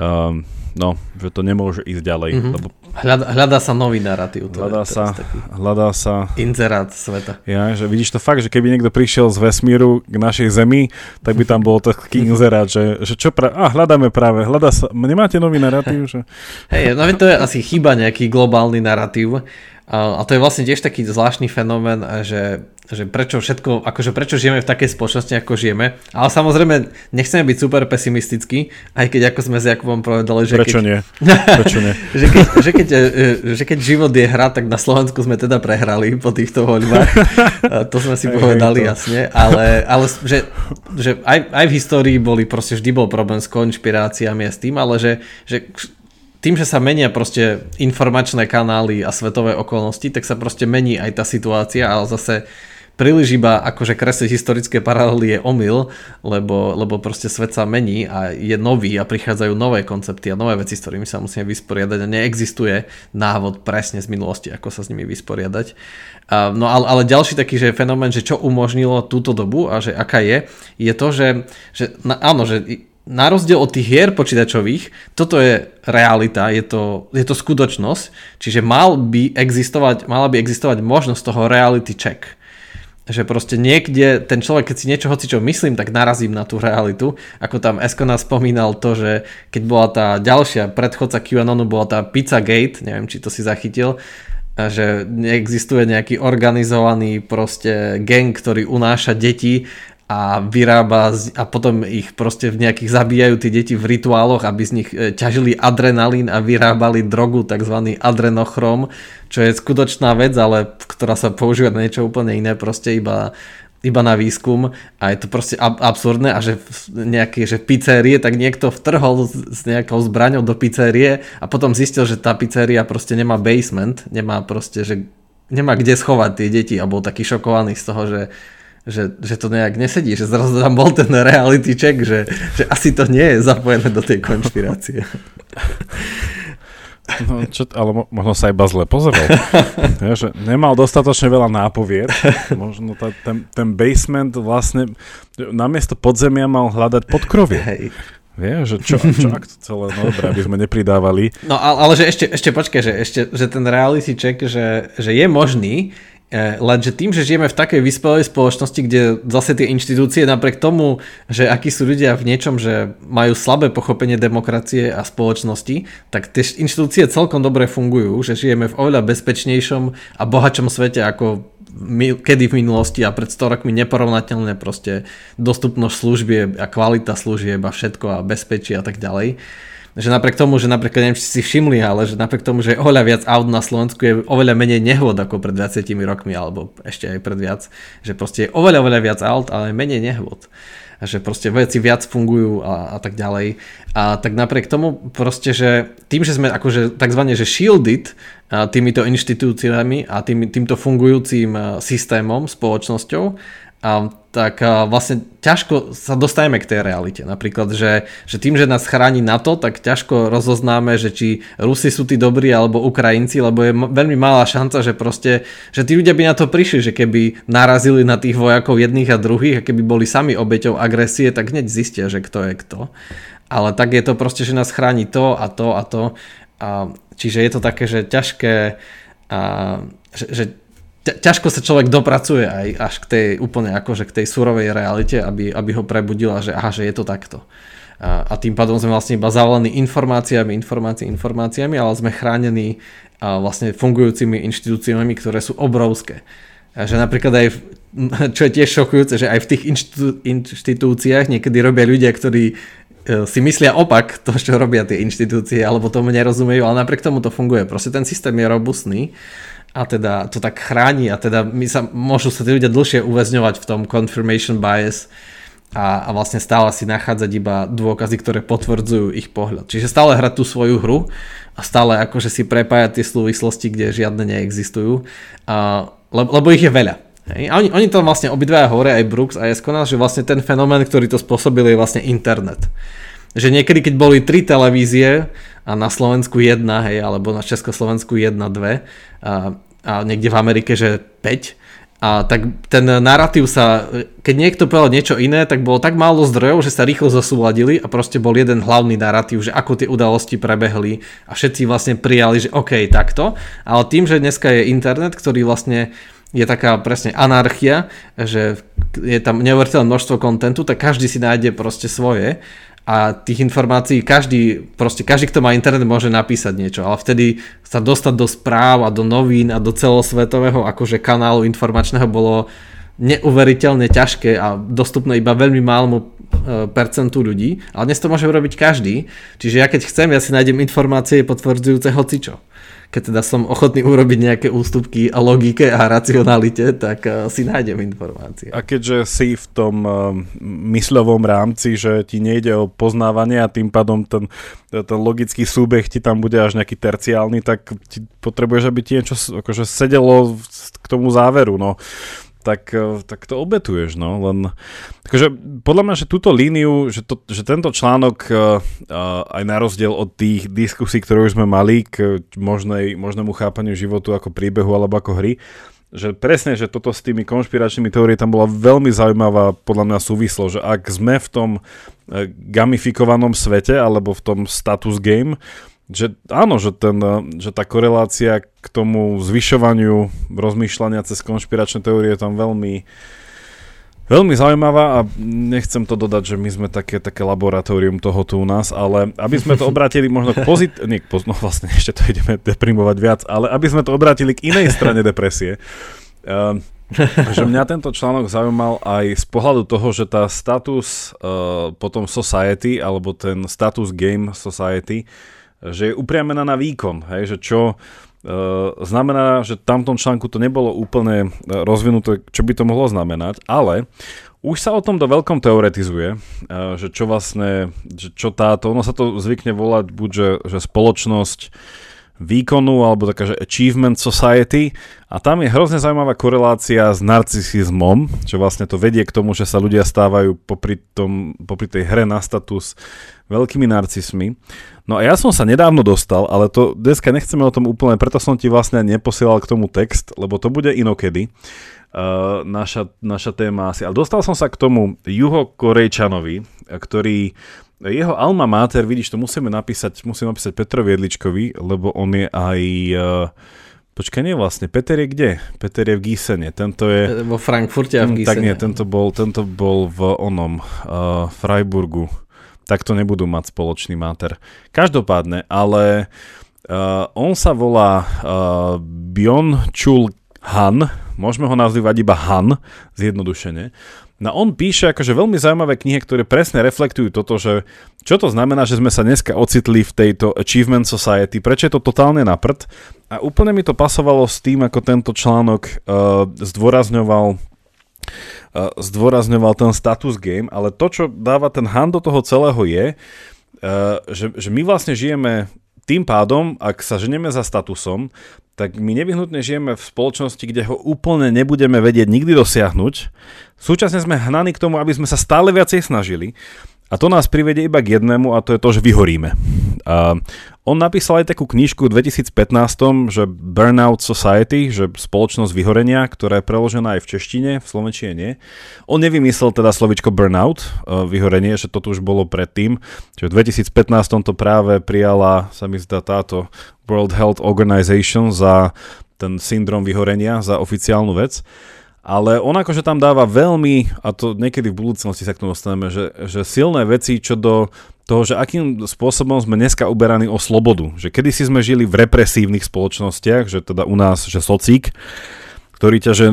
uh, no, že to nemôže ísť ďalej. Mm-hmm. Lebo... Hľada, hľadá sa nový narratív. Hľadá sa, hľadá sa... Inzerát sveta. Ja, že vidíš to fakt, že keby niekto prišiel z vesmíru k našej Zemi, tak by tam bol taký [LAUGHS] inzerát, že, že čo pra... A, hľadáme práve, hľadá sa... Nemáte nový narratív? Že... Hej, no to je asi chyba nejaký globálny narratív. A to je vlastne tiež taký zvláštny fenomén, že že prečo všetko, akože prečo žijeme v takej spoločnosti, ako žijeme. Ale samozrejme, nechceme byť super pesimistickí, aj keď ako sme s Jakubom povedali, že prečo keď, nie? [LAUGHS] Prečo nie? že, keď, že, keď, e, že keď život je hra, tak na Slovensku sme teda prehrali po týchto voľbách. to sme si povedali jasne, ale, ale že, že aj, aj v histórii boli proste vždy bol problém s konšpiráciami a s tým, ale že, že tým, že sa menia proste informačné kanály a svetové okolnosti, tak sa proste mení aj tá situácia, ale zase príliš iba akože kresliť historické paralely je omyl, lebo, lebo proste svet sa mení a je nový a prichádzajú nové koncepty a nové veci, s ktorými sa musíme vysporiadať a neexistuje návod presne z minulosti, ako sa s nimi vysporiadať. No ale, ale ďalší taký že fenomén, že čo umožnilo túto dobu a že aká je, je to, že, že na, áno, že na rozdiel od tých hier počítačových, toto je realita, je to, je to skutočnosť, čiže mal by existovať, mala by existovať možnosť toho reality check že proste niekde ten človek, keď si niečo hoci čo myslím, tak narazím na tú realitu. Ako tam Esko nás spomínal to, že keď bola tá ďalšia predchodca QAnonu, bola tá Pizzagate, neviem, či to si zachytil, že neexistuje nejaký organizovaný proste gang, ktorý unáša deti a vyrába a potom ich proste v nejakých zabíjajú tie deti v rituáloch, aby z nich e, ťažili adrenalín a vyrábali drogu, tzv. adrenochrom, čo je skutočná vec, ale ktorá sa používa na niečo úplne iné, proste iba iba na výskum a je to proste ab- absurdné a že nejaké že pizzerie, tak niekto vtrhol s nejakou zbraňou do pizzerie a potom zistil, že tá pizzeria proste nemá basement, nemá proste, že nemá kde schovať tie deti a bol taký šokovaný z toho, že že, že to nejak nesedí, že zrazu tam bol ten reality check, že, že asi to nie je zapojené do tej konšpirácie. No, čo, ale mo- možno sa iba zle pozeral. [LAUGHS] ja, že nemal dostatočne veľa nápovied. Možno ta, ten, ten basement vlastne namiesto podzemia mal hľadať podkrovie. Hej. Vieš, že čo, čo ak to celé, no dobré, aby sme nepridávali. No ale, ale že ešte, ešte počkaj, že, ešte, že ten reality check, že, že je možný, lenže tým, že žijeme v takej vyspelej spoločnosti, kde zase tie inštitúcie napriek tomu, že akí sú ľudia v niečom, že majú slabé pochopenie demokracie a spoločnosti, tak tie inštitúcie celkom dobre fungujú, že žijeme v oveľa bezpečnejšom a bohačom svete ako kedy v minulosti a pred 100 rokmi neporovnateľné proste dostupnosť služieb a kvalita služieb a všetko a bezpečie a tak ďalej že napriek tomu, že napríklad, neviem, či si všimli, ale že napriek tomu, že je oveľa viac aut na Slovensku, je oveľa menej nehôd ako pred 20 rokmi, alebo ešte aj pred viac, že proste je oveľa, oveľa viac aut, ale menej nehôd že proste veci viac fungujú a, a tak ďalej. A tak napriek tomu proste, že tým, že sme akože takzvané, že shielded týmito inštitúciami a tým, týmto fungujúcim systémom, spoločnosťou, a, tak a vlastne ťažko sa dostaneme k tej realite. Napríklad, že, že tým, že nás chráni NATO, tak ťažko rozoznáme, že či Rusi sú tí dobrí alebo Ukrajinci, lebo je veľmi malá šanca, že proste, že tí ľudia by na to prišli, že keby narazili na tých vojakov jedných a druhých a keby boli sami obeťou agresie, tak hneď zistia, že kto je kto. Ale tak je to proste, že nás chráni to a to a to. A, čiže je to také, že ťažké a, že, že ťažko sa človek dopracuje aj až k tej úplne akože k tej surovej realite, aby, aby ho prebudila, že aha, že je to takto. A, a tým pádom sme vlastne iba zavolení informáciami, informáciami, informáciami, ale sme chránení a vlastne fungujúcimi inštitúciami, ktoré sú obrovské. A že napríklad aj, v, [LAUGHS] čo je tiež šokujúce, že aj v tých inštitú, inštitúciách niekedy robia ľudia, ktorí e, si myslia opak to, čo robia tie inštitúcie, alebo tomu nerozumejú, ale napriek tomu to funguje. Proste ten systém je robustný a teda to tak chráni a teda my sa, môžu sa tí ľudia dlhšie uväzňovať v tom confirmation bias a, a vlastne stále si nachádzať iba dôkazy, ktoré potvrdzujú ich pohľad. Čiže stále hrať tú svoju hru a stále akože si prepájať tie súvislosti, kde žiadne neexistujú, a, lebo, lebo ich je veľa. Hej. A oni, oni to vlastne obidvaja hovoria, aj Brooks a Eskonal, že vlastne ten fenomén, ktorý to spôsobil, je vlastne internet. Že niekedy, keď boli tri televízie a na Slovensku jedna, hej, alebo na Československu jedna, dve. A, a niekde v Amerike, že 5, a tak ten narratív sa, keď niekto povedal niečo iné, tak bolo tak málo zdrojov, že sa rýchlo zosúladili a proste bol jeden hlavný narratív, že ako tie udalosti prebehli a všetci vlastne prijali, že OK, takto. Ale tým, že dneska je internet, ktorý vlastne je taká presne anarchia, že je tam neuveriteľné množstvo kontentu, tak každý si nájde proste svoje a tých informácií každý, proste každý, kto má internet, môže napísať niečo, ale vtedy sa dostať do správ a do novín a do celosvetového akože kanálu informačného bolo neuveriteľne ťažké a dostupné iba veľmi málomu e, percentu ľudí, ale dnes to môže robiť každý, čiže ja keď chcem, ja si nájdem informácie potvrdzujúce hocičo keď teda som ochotný urobiť nejaké ústupky a logike a racionalite, tak uh, si nájdem informácie. A keďže si v tom uh, mysľovom rámci, že ti nejde o poznávanie a tým pádom ten, ten logický súbeh ti tam bude až nejaký terciálny, tak ti potrebuješ, aby ti niečo akože sedelo k tomu záveru. No tak, eh, tak to obetuješ, no, len takže podľa mňa, že túto líniu, že, to, že tento článok uh, aj na rozdiel od tých diskusí, ktoré už sme mali k možnej, možnému chápaniu životu ako príbehu alebo ako hry, že presne, že toto s tými konšpiračnými teóriami tam bola veľmi zaujímavá podľa mňa súvislo, že ak sme v tom gamifikovanom svete alebo v tom status game, že áno, že, ten, že tá korelácia k tomu zvyšovaniu rozmýšľania cez konšpiračné teórie je tam veľmi, veľmi zaujímavá a nechcem to dodať, že my sme také, také laboratórium toho tu u nás, ale aby sme to [LAUGHS] obratili možno k pozit... Nie, no vlastne [LAUGHS] ešte to ideme deprimovať viac, ale aby sme to obratili k inej strane [LAUGHS] depresie. Uh, že mňa tento článok zaujímal aj z pohľadu toho, že tá status uh, potom society, alebo ten status game society že je upriamená na výkon, hej, že čo e, znamená, že v tamtom článku to nebolo úplne e, rozvinuté, čo by to mohlo znamenať, ale už sa o tom do veľkom teoretizuje, e, že čo vlastne, že čo táto, ono sa to zvykne volať buď, že, že spoločnosť výkonu alebo taká, že achievement society a tam je hrozne zaujímavá korelácia s narcisizmom, že vlastne to vedie k tomu, že sa ľudia stávajú popri, tom, popri tej hre na status veľkými narcismi. No a ja som sa nedávno dostal, ale to dneska nechceme o tom úplne, preto som ti vlastne neposielal k tomu text, lebo to bude inokedy. Uh, naša, naša téma asi. Ale dostal som sa k tomu juhokorejčanovi, ktorý jeho alma mater, vidíš, to musíme napísať, musím napísať Petrovi Jedličkovi, lebo on je aj... Uh, Počkaj, nie vlastne. Peter je kde? Peter je v Gísene. Tento je... Vo Frankfurte a v Gísene. Tak nie, tento bol, tento bol v onom, uh, Freiburgu tak to nebudú mať spoločný máter. Každopádne, ale uh, on sa volá uh, Bion Chul Han, môžeme ho nazývať iba Han, zjednodušene. No on píše akože veľmi zaujímavé knihy, ktoré presne reflektujú toto, že čo to znamená, že sme sa dneska ocitli v tejto Achievement Society, prečo je to totálne na prd. A úplne mi to pasovalo s tým, ako tento článok uh, zdôrazňoval zdôrazňoval ten status game, ale to, čo dáva ten Han do toho celého je, že, že my vlastne žijeme tým pádom, ak sa ženeme za statusom, tak my nevyhnutne žijeme v spoločnosti, kde ho úplne nebudeme vedieť nikdy dosiahnuť. Súčasne sme hnaní k tomu, aby sme sa stále viacej snažili. A to nás privedie iba k jednému a to je to, že vyhoríme. A on napísal aj takú knižku v 2015, že Burnout Society, že spoločnosť vyhorenia, ktorá je preložená aj v češtine, v slovenčine nie. On nevymyslel teda slovičko burnout, e, vyhorenie, že to tu už bolo predtým. Čiže v 2015 to práve prijala, sa mi zdá táto World Health Organization za ten syndrom vyhorenia, za oficiálnu vec. Ale on akože tam dáva veľmi, a to niekedy v budúcnosti sa k tomu dostaneme, že, že silné veci, čo do toho, že akým spôsobom sme dneska uberaní o slobodu. Že kedysi sme žili v represívnych spoločnostiach, že teda u nás, že socík, ktorý ťa že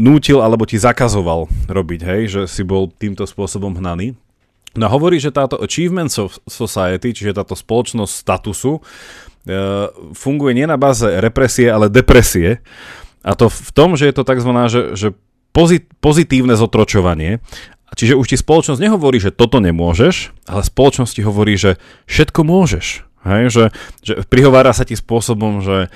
nútil alebo ti zakazoval robiť, hej, že si bol týmto spôsobom hnaný. No hovorí, že táto achievement society, čiže táto spoločnosť statusu, e, funguje nie na báze represie, ale depresie. A to v tom, že je to tzv. že, že pozit, pozitívne zotročovanie. Čiže už ti spoločnosť nehovorí, že toto nemôžeš, ale spoločnosť ti hovorí, že všetko môžeš. Hej? Že, že prihovára sa ti spôsobom, že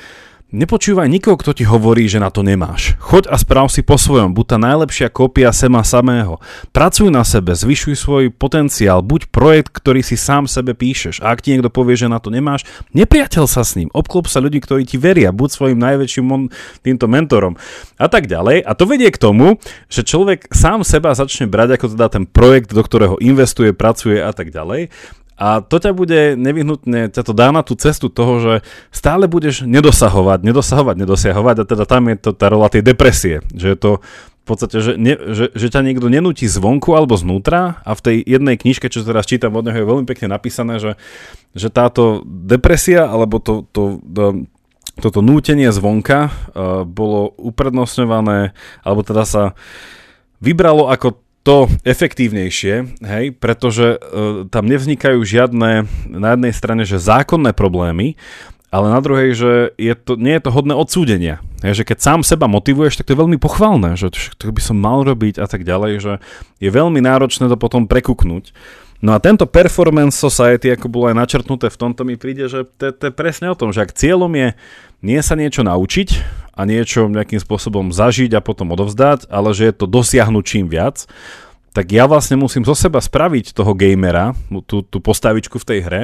Nepočúvaj nikoho, kto ti hovorí, že na to nemáš. Choď a správ si po svojom, buď tá najlepšia kópia sema samého. Pracuj na sebe, zvyšuj svoj potenciál, buď projekt, ktorý si sám sebe píšeš. A ak ti niekto povie, že na to nemáš, nepriateľ sa s ním. Obklop sa ľudí, ktorí ti veria, buď svojim najväčším mon- týmto mentorom a tak ďalej. A to vedie k tomu, že človek sám seba začne brať ako teda ten projekt, do ktorého investuje, pracuje a tak ďalej. A to ťa bude nevyhnutne, ťa to dá na tú cestu toho, že stále budeš nedosahovať, nedosahovať, nedosiahovať a teda tam je to tá rola tej depresie, že je to v podstate, že, ne, že, že ťa niekto nenúti zvonku alebo znútra a v tej jednej knižke, čo teraz čítam od neho, je veľmi pekne napísané, že, že táto depresia alebo to, to, to toto nútenie zvonka uh, bolo uprednostňované, alebo teda sa vybralo ako to efektívnejšie, hej, pretože e, tam nevznikajú žiadne na jednej strane, že zákonné problémy, ale na druhej, že je to, nie je to hodné odsúdenia. Hej, že keď sám seba motivuješ, tak to je veľmi pochvalné, že to by som mal robiť a tak ďalej, že je veľmi náročné to potom prekuknúť. No a tento performance society, ako bolo aj načrtnuté v tomto, mi príde, že to, to je presne o tom, že ak cieľom je nie sa niečo naučiť a niečo nejakým spôsobom zažiť a potom odovzdať, ale že je to dosiahnuť čím viac, tak ja vlastne musím zo seba spraviť toho gamera, tú, tú postavičku v tej hre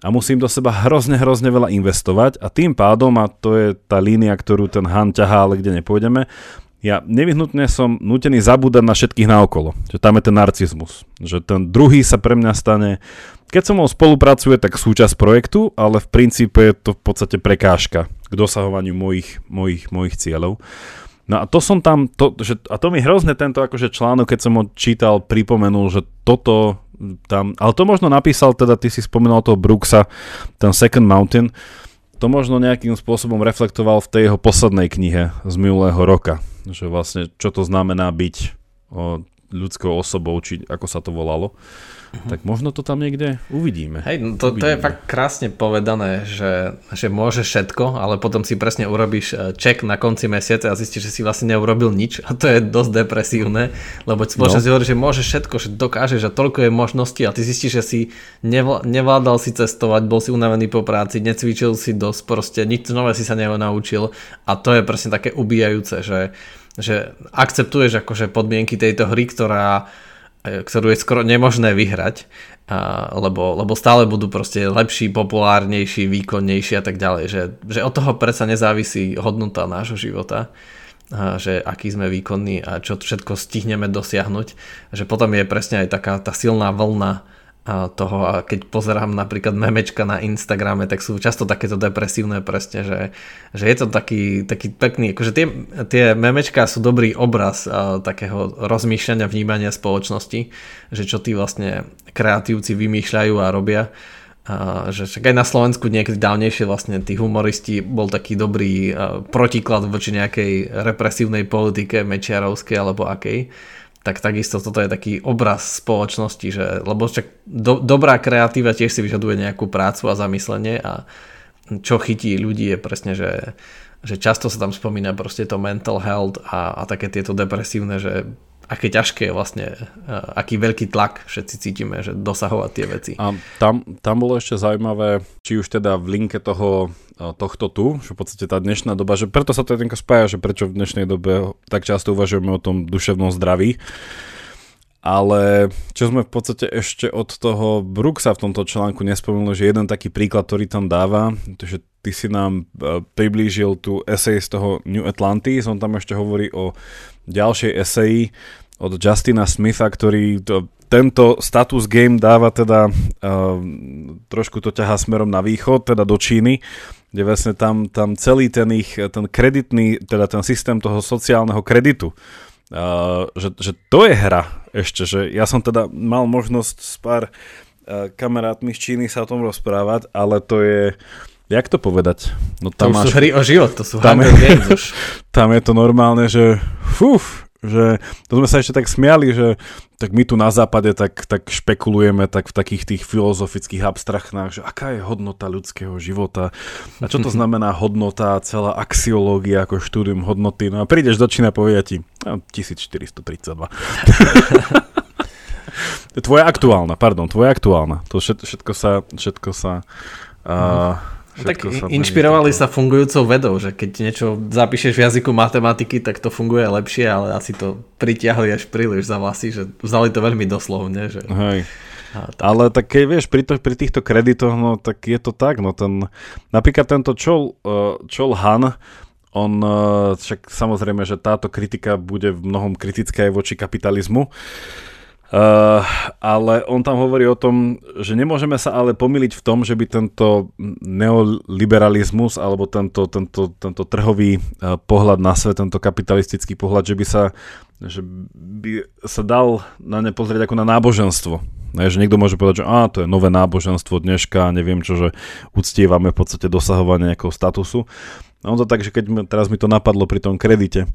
a musím do seba hrozne, hrozne veľa investovať a tým pádom, a to je tá línia, ktorú ten Han ťahá, ale kde nepôjdeme, ja nevyhnutne som nutený zabúdať na všetkých naokolo. Že tam je ten narcizmus. Že ten druhý sa pre mňa stane, keď som ho spolupracuje, tak súčasť projektu, ale v princípe je to v podstate prekážka k dosahovaniu mojich, mojich, mojich cieľov. No a to som tam, to, že, a to mi hrozne tento akože článok, keď som ho čítal, pripomenul, že toto tam, ale to možno napísal, teda ty si spomínal toho Brooksa, ten Second Mountain, to možno nejakým spôsobom reflektoval v tej jeho poslednej knihe z minulého roka, že vlastne čo to znamená byť o, ľudskou osobou, či ako sa to volalo. Uh-huh. Tak možno to tam niekde uvidíme. Hej, no to, uvidíme. to je fakt krásne povedané, že, že môže všetko, ale potom si presne urobíš ček na konci mesiaca a zistíš, že si vlastne neurobil nič a to je dosť depresívne, lebo spoločnosť no. hovorí, že môže všetko, že dokážeš a toľko je možností a ty zistíš, že si nevládal si cestovať, bol si unavený po práci, necvičil si dosť, proste nič nové si sa nenaučil a to je presne také ubíjajúce, že, že akceptuješ akože podmienky tejto hry, ktorá E, ktorú je skoro nemožné vyhrať, a, lebo, lebo stále budú proste lepší, populárnejší, výkonnejší a tak ďalej. Že, že od toho predsa nezávisí hodnota nášho života, a, že aký sme výkonní a čo všetko stihneme dosiahnuť. Že potom je presne aj taká tá silná vlna toho a keď pozerám napríklad memečka na Instagrame, tak sú často takéto depresívne presne, že, že je to taký, taký pekný, akože tie, tie memečka sú dobrý obraz a, takého rozmýšľania, vnímania spoločnosti, že čo tí vlastne kreatívci vymýšľajú a robia. A, že však aj na Slovensku niekedy dávnejšie vlastne tí humoristi bol taký dobrý a, protiklad voči nejakej represívnej politike mečiarovskej alebo akej tak takisto toto je taký obraz spoločnosti, že, lebo však do, dobrá kreatíva tiež si vyžaduje nejakú prácu a zamyslenie a čo chytí ľudí je presne, že, že často sa tam spomína proste to mental health a, a také tieto depresívne, že aké ťažké je vlastne, aký veľký tlak všetci cítime, že dosahovať tie veci. A tam, tam bolo ešte zaujímavé, či už teda v linke toho tohto tu, že v podstate tá dnešná doba, že preto sa to jednko spája, že prečo v dnešnej dobe tak často uvažujeme o tom duševnom zdraví. Ale čo sme v podstate ešte od toho Brooksa v tomto článku nespomenuli, že jeden taký príklad, ktorý tam dáva, že ty si nám e, priblížil tú esej z toho New Atlantis, on tam ešte hovorí o ďalšej eseji od Justina Smitha, ktorý to, tento status game dáva teda uh, trošku to ťahá smerom na východ, teda do Číny kde vlastne tam, tam celý ten ich, ten kreditný, teda ten systém toho sociálneho kreditu, uh, že, že to je hra ešte, že ja som teda mal možnosť s pár uh, kamarátmi z Číny sa o tom rozprávať, ale to je, jak to povedať? No tam to máš, sú hry o život, to sú tam je, už. [LAUGHS] Tam je to normálne, že fuf, že to sme sa ešte tak smiali, že tak my tu na západe tak, tak špekulujeme tak v takých tých filozofických abstrachnách, že aká je hodnota ľudského života a čo to [LAUGHS] znamená hodnota, celá axiológia ako štúdium hodnoty. No a prídeš do Čína a povedia ti no, 1432. [LAUGHS] tvoja aktuálna, pardon, tvoja aktuálna. To všetko sa, všetko sa uh, tak sa inšpirovali sa fungujúcou vedou, že keď niečo zapíšeš v jazyku matematiky, tak to funguje lepšie, ale asi to pritiahli až príliš za vlasy, že vzali to veľmi doslovne. Že... Hej. tak. Ale tak keď vieš, pri, to, pri týchto kreditoch, no tak je to tak, no ten, napríklad tento Chol, uh, Chol Han, on, uh, však samozrejme, že táto kritika bude v mnohom kritická aj voči kapitalizmu, Uh, ale on tam hovorí o tom, že nemôžeme sa ale pomýliť v tom, že by tento neoliberalizmus alebo tento, tento, tento trhový uh, pohľad na svet, tento kapitalistický pohľad, že by sa, že by sa dal na ne pozrieť ako na náboženstvo. Ne, že niekto môže povedať, že á, to je nové náboženstvo dneška, neviem čo, že uctievame v podstate dosahovanie nejakého statusu. A on to tak, že keď teraz mi to napadlo pri tom kredite,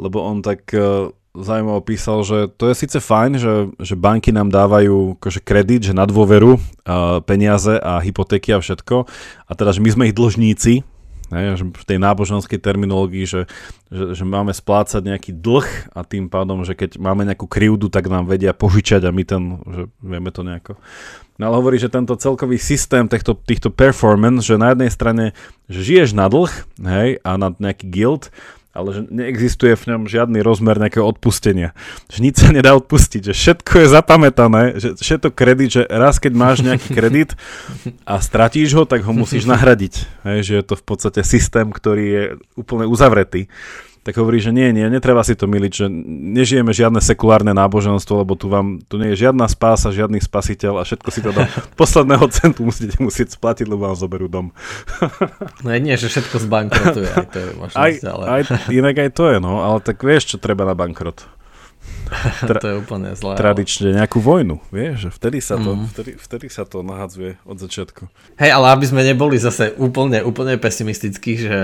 lebo on tak uh, zaujímavo písal, že to je síce fajn, že, že banky nám dávajú akože kredit, že na dôveru uh, peniaze a hypotéky a všetko. A teda, že my sme ich dlžníci, ne, že v tej náboženskej terminológii, že, že, že máme splácať nejaký dlh a tým pádom, že keď máme nejakú krivdu, tak nám vedia požičať a my ten, že vieme to nejako. No ale hovorí, že tento celkový systém týchto, týchto performance, že na jednej strane, že žiješ na dlh, hej, a na nejaký guild, ale že neexistuje v ňom žiadny rozmer nejakého odpustenia. Že nič sa nedá odpustiť, že všetko je zapamätané, že všetko kredit, že raz keď máš nejaký kredit a stratíš ho, tak ho musíš nahradiť. Hej, že je to v podstate systém, ktorý je úplne uzavretý tak hovorí, že nie, nie, netreba si to miliť, že nežijeme žiadne sekulárne náboženstvo, lebo tu vám, tu nie je žiadna spása, žiadny spasiteľ a všetko si to do [LAUGHS] posledného centu musíte musieť splatiť, lebo vám zoberú dom. [LAUGHS] no nie, že všetko zbankrotuje, aj to je možnosť, aj, ale... aj, inak aj to je, no, ale tak vieš, čo treba na bankrot. [LAUGHS] Tra- to je úplne zlé. Tradične nejakú vojnu, vieš, že vtedy sa to, mm. vtedy, vtedy sa to nahadzuje od začiatku. Hej, ale aby sme neboli zase úplne, úplne pesimistickí, že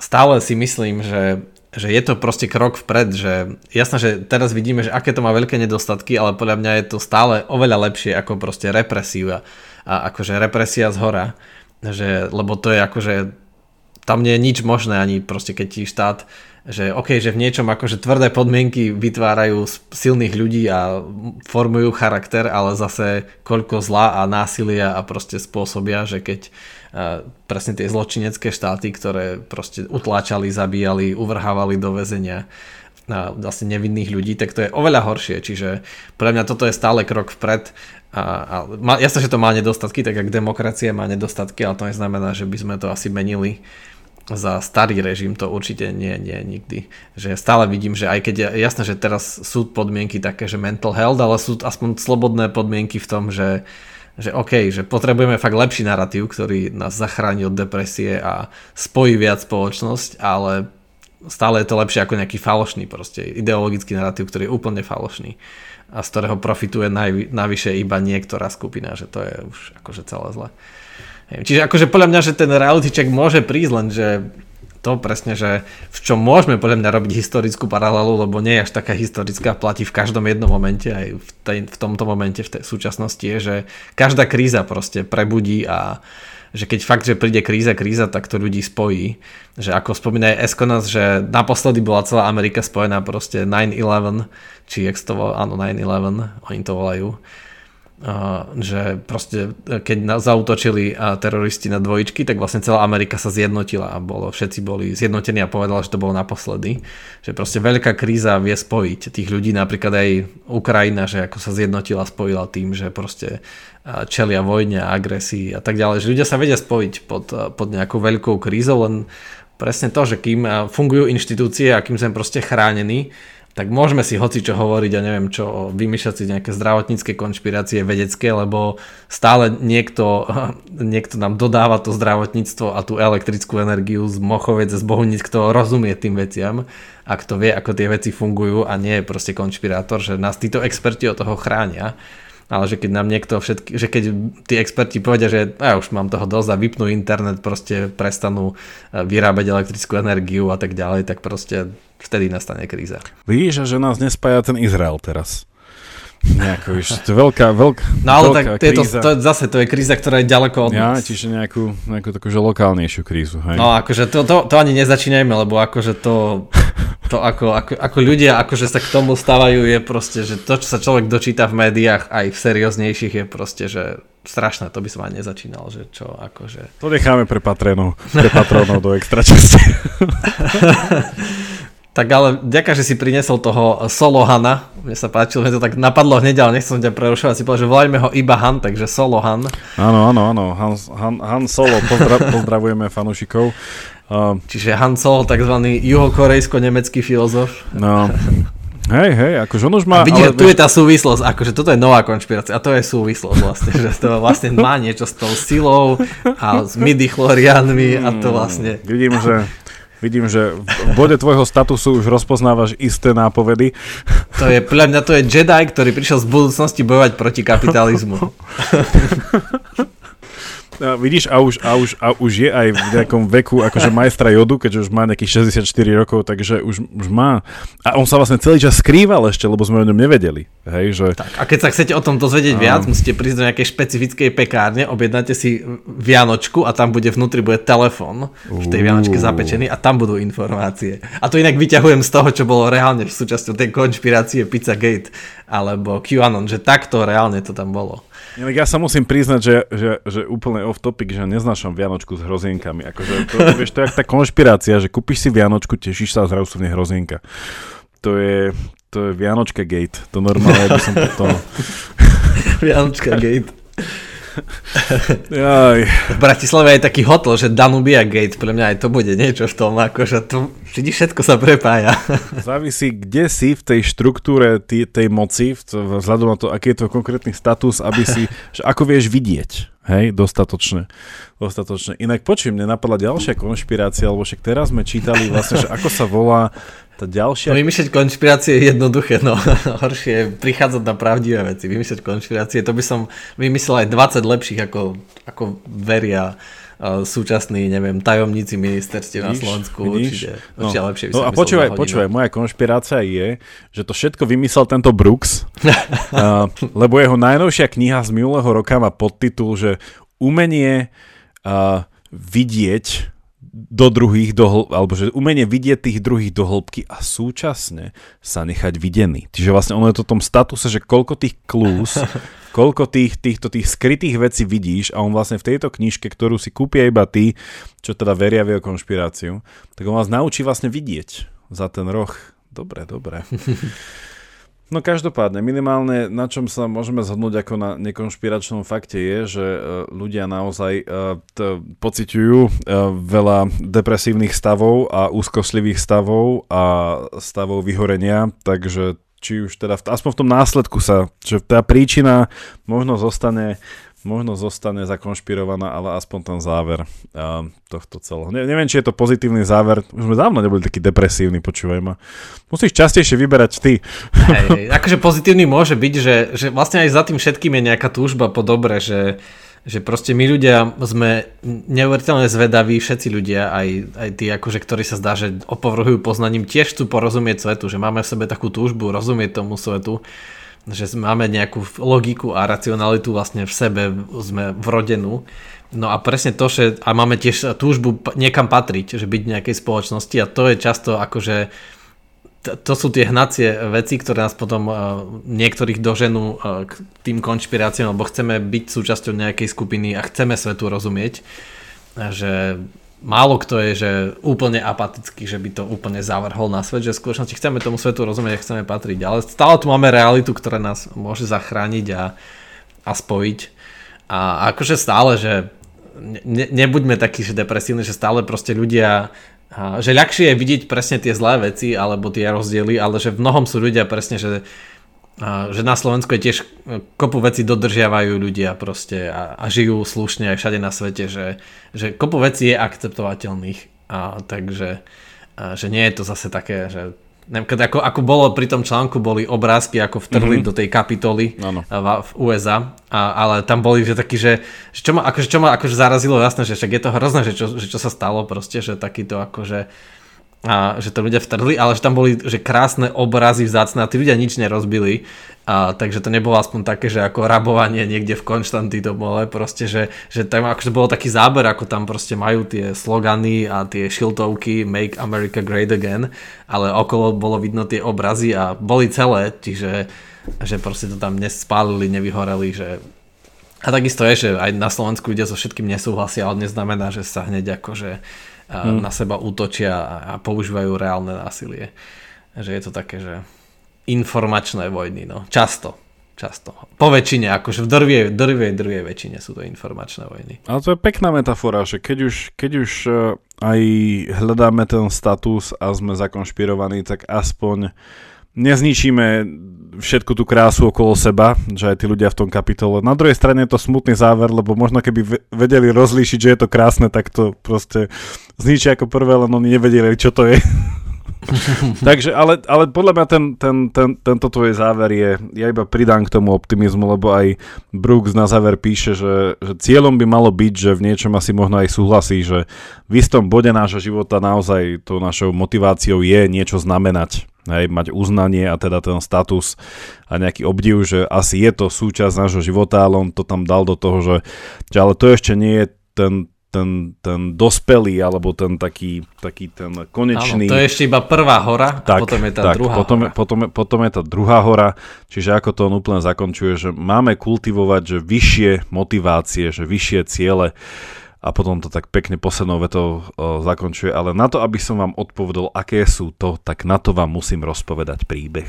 stále si myslím, že že je to proste krok vpred, že jasné, že teraz vidíme, že aké to má veľké nedostatky, ale podľa mňa je to stále oveľa lepšie ako proste represíva a akože represia z hora, že, lebo to je akože tam nie je nič možné ani proste keď ti štát že OK, že v niečom akože tvrdé podmienky vytvárajú silných ľudí a formujú charakter, ale zase koľko zla a násilia a proste spôsobia, že keď presne tie zločinecké štáty, ktoré proste utláčali, zabíjali, uvrhávali do väzenia a vlastne nevinných ľudí, tak to je oveľa horšie. Čiže pre mňa toto je stále krok vpred. A, a má, jasné, že to má nedostatky, tak ako demokracia má nedostatky, ale to neznamená, že by sme to asi menili za starý režim to určite nie, nie, nikdy. Že stále vidím, že aj keď je jasné, že teraz sú podmienky také, že mental health, ale sú aspoň slobodné podmienky v tom, že že OK, že potrebujeme fakt lepší narratív, ktorý nás zachráni od depresie a spojí viac spoločnosť, ale stále je to lepšie ako nejaký falošný proste ideologický narratív, ktorý je úplne falošný a z ktorého profituje naj, navyše iba niektorá skupina, že to je už akože celé zle. Čiže akože podľa mňa, že ten reality check môže prísť, len že to presne, že v čom môžeme podľa mňa robiť historickú paralelu, lebo nie je až taká historická, platí v každom jednom momente, aj v, tej, v tomto momente, v tej súčasnosti je, že každá kríza proste prebudí a že keď fakt, že príde kríza, kríza, tak to ľudí spojí. Že ako spomína Eskonas, že naposledy bola celá Amerika spojená proste 9-11, či jak to volá, áno 9-11, oni to volajú že proste e, keď na, zautočili teroristi na dvojičky, tak vlastne celá Amerika sa zjednotila a bolo, všetci boli zjednotení a povedala, že to bolo naposledy. Že proste veľká kríza vie spojiť tých ľudí, napríklad aj Ukrajina, že ako sa zjednotila, spojila tým, že proste čelia vojne a agresii a tak ďalej. Že ľudia sa vedia spojiť pod, pod nejakou veľkou krízou, len presne to, že kým fungujú inštitúcie a kým sme proste chránení, tak môžeme si hoci čo hovoriť a neviem čo, vymýšľať si nejaké zdravotnícke konšpirácie vedecké, lebo stále niekto, [LAUGHS] niekto nám dodáva to zdravotníctvo a tú elektrickú energiu z Mochovec, z Bohunic, kto rozumie tým veciam a kto vie, ako tie veci fungujú a nie je proste konšpirátor, že nás títo experti od toho chránia ale že keď nám niekto všetky, že keď tí experti povedia, že ja už mám toho dosť a vypnú internet, proste prestanú e, vyrábať elektrickú energiu a tak ďalej, tak proste vtedy nastane kríza. Vidíš, že nás nespája ten Izrael teraz. Nejako, víš, to je veľká, veľká No ale tak to je to, zase to je kríza, ktorá je ďaleko od ja, nás. čiže nejakú, nejakú takú že lokálnejšiu krízu. Hej. No akože to, to, to ani nezačínajme, lebo akože to, to ako, ako, ako ľudia akože sa k tomu stávajú je proste, že to, čo sa človek dočíta v médiách aj v serióznejších je proste, že strašné, to by som ani nezačínal, že čo, akože... To necháme pre patronov, pre patronov do extra časti. [LAUGHS] tak ale ďaká, že si priniesol toho Solohana, mne sa páčilo, mne to tak napadlo hneď, ale nechcem ťa prerušovať, si povedal, že volajme ho iba Han, takže Solohan. Áno, áno, áno, Han, Han, Han Solo, pozdra, [LAUGHS] pozdravujeme fanúšikov. Uh, Čiže Han Solo, takzvaný juhokorejsko-nemecký filozof. No, Hej, hej, akože on už má... A vidíš, ale, tu vieš... je tá súvislosť, akože toto je nová konšpirácia a to je súvislosť vlastne, že to vlastne má niečo s tou silou a s midichlorianmi a to vlastne... Vidím, že Vidím, že v bode tvojho statusu už rozpoznávaš isté nápovedy. To je, podľa mňa to je Jedi, ktorý prišiel z budúcnosti bojovať proti kapitalizmu. [LAUGHS] A vidíš, a už, a, už, a už je aj v nejakom veku akože majstra jodu, keďže už má nejakých 64 rokov, takže už, už má. A on sa vlastne celý čas skrýval ešte, lebo sme o ňom nevedeli. Hej, že... tak, a keď sa chcete o tom dozvedieť a... viac, musíte prísť do nejakej špecifickej pekárne, objednáte si Vianočku a tam bude vnútri bude telefón v tej Vianočke zapečený a tam budú informácie. A to inak vyťahujem z toho, čo bolo reálne v súčasťou tej konšpirácie Pizzagate alebo QAnon, že takto reálne to tam bolo. Inak ja sa musím priznať, že, že, že úplne off topic, že neznášam Vianočku s hrozienkami. Akože to, vieš, to je tá konšpirácia, že kúpiš si Vianočku, tešíš sa a zrazu sú v nej hrozienka. To je, to je Vianočka gate. To normálne by som potom... [LAUGHS] Vianočka gate. [LAUGHS] Jaj. V Bratislave je taký hotel, že Danubia Gate, pre mňa aj to bude niečo v tom, akože tu vidíš, všetko sa prepája. [LAUGHS] Závisí, kde si v tej štruktúre tý, tej moci, vzhľadom na to, aký je to konkrétny status, aby si, [LAUGHS] že ako vieš vidieť. Hej, dostatočne. dostatočne. Inak počujem, mne napadla ďalšia konšpirácia, lebo však teraz sme čítali vlastne, že ako sa volá tá ďalšia... No vymýšľať konšpirácie je jednoduché, no [LAUGHS] horšie je prichádzať na pravdivé veci. Vymýšľať konšpirácie, to by som vymyslel aj 20 lepších, ako, ako veria uh, súčasní, neviem, tajomníci ministerstiev na Slovensku. Určite, no. určite lepšie by no a počúvaj, počúvaj, moja konšpirácia je, že to všetko vymyslel tento Brooks, [LAUGHS] uh, lebo jeho najnovšia kniha z minulého roka má podtitul, že umenie uh, vidieť do druhých, do hl- alebo že umenie vidieť tých druhých do hĺbky a súčasne sa nechať videný. Čiže vlastne ono je to v tom statuse, že koľko tých klús, [LAUGHS] koľko tých, týchto tých skrytých vecí vidíš a on vlastne v tejto knižke, ktorú si kúpia iba tí, čo teda veria v jeho konšpiráciu, tak on vás naučí vlastne vidieť za ten roh. Dobre, dobre. [LAUGHS] No každopádne, minimálne na čom sa môžeme zhodnúť ako na nekonšpiračnom fakte je, že e, ľudia naozaj e, pociťujú e, veľa depresívnych stavov a úzkoslivých stavov a stavov vyhorenia, takže či už teda, aspoň v tom následku sa, že tá príčina možno zostane možno zostane zakonšpirovaná, ale aspoň ten záver uh, tohto celého. Ne, neviem, či je to pozitívny záver, už sme dávno neboli taký depresívny, počúvaj ma. Musíš častejšie vyberať ty. Hej, akože pozitívny môže byť, že, že vlastne aj za tým všetkým je nejaká túžba po dobre, že, že proste my ľudia sme neuveriteľne zvedaví, všetci ľudia, aj, aj tí, akože, ktorí sa zdá, že opovrhujú poznaním, tiež chcú porozumieť svetu, že máme v sebe takú túžbu rozumieť tomu svetu že máme nejakú logiku a racionalitu vlastne v sebe sme vrodenú. No a presne to, že a máme tiež túžbu niekam patriť, že byť v nejakej spoločnosti a to je často akože to sú tie hnacie veci, ktoré nás potom uh, niektorých doženú uh, k tým konšpiráciám, lebo chceme byť súčasťou nejakej skupiny a chceme svetu rozumieť, že málo kto je že úplne apatický, že by to úplne zavrhol na svet, že v skutočnosti chceme tomu svetu rozumieť a chceme patriť, ale stále tu máme realitu, ktorá nás môže zachrániť a, a spojiť. A akože stále, že ne, nebuďme takí, že depresívni, že stále proste ľudia že ľahšie je vidieť presne tie zlé veci alebo tie rozdiely, ale že v mnohom sú ľudia presne, že že na Slovensku je tiež e, kopu veci dodržiavajú ľudia proste a, a žijú slušne aj všade na svete, že, že kopu veci je akceptovateľných. A takže a, že nie je to zase také, že keď ako, ako bolo pri tom článku, boli obrázky, ako vtrhli mm-hmm. do tej kapitoly v, v USA, a, ale tam boli že taký, že, že čo ma, akože, čo ma akože zarazilo jasné, že však je to hrozné, že čo, že čo sa stalo proste, že takýto akože a že to ľudia vtrhli, ale že tam boli že krásne obrazy vzácne a tí ľudia nič nerozbili. A, takže to nebolo aspoň také, že ako rabovanie niekde v Konštantinopole, proste, že, že tam akože bolo taký záber, ako tam proste majú tie slogany a tie šiltovky Make America Great Again, ale okolo bolo vidno tie obrazy a boli celé, čiže že proste to tam nespálili, nevyhoreli, že A takisto je, že aj na Slovensku ľudia so všetkým nesúhlasia, ale neznamená, že sa hneď akože hmm. na seba útočia a používajú reálne násilie. Že je to také, že informačné vojny, no. Často. Často. Po väčšine, akože v drvie, drvie, drvie väčšine sú to informačné vojny. Ale to je pekná metafora, že keď už, keď už e, aj hľadáme ten status a sme zakonšpirovaní, tak aspoň nezničíme všetku tú krásu okolo seba, že aj tí ľudia v tom kapitole. Na druhej strane je to smutný záver, lebo možno keby vedeli rozlíšiť, že je to krásne, tak to proste zničia ako prvé, len oni nevedeli, čo to je. [LAUGHS] [LAUGHS] Takže, ale, ale podľa mňa ten, ten, ten, tento tvoj záver je, ja iba pridám k tomu optimizmu, lebo aj Brooks na záver píše, že, že cieľom by malo byť, že v niečom asi možno aj súhlasí, že v istom bode nášho života naozaj tou našou motiváciou je niečo znamenať hej, mať uznanie a teda ten status a nejaký obdiv, že asi je to súčasť nášho života, ale on to tam dal do toho, že, že ale to ešte nie je ten, ten, ten dospelý, alebo ten taký, taký ten konečný... Áno, to je ešte iba prvá hora tak, a potom je tá tak, druhá potom, hora. Potom, potom je tá druhá hora, čiže ako to on úplne zakončuje, že máme kultivovať že vyššie motivácie, že vyššie ciele a potom to tak pekne poslednou vetou o, zakončuje, ale na to, aby som vám odpovedal, aké sú to, tak na to vám musím rozpovedať príbeh.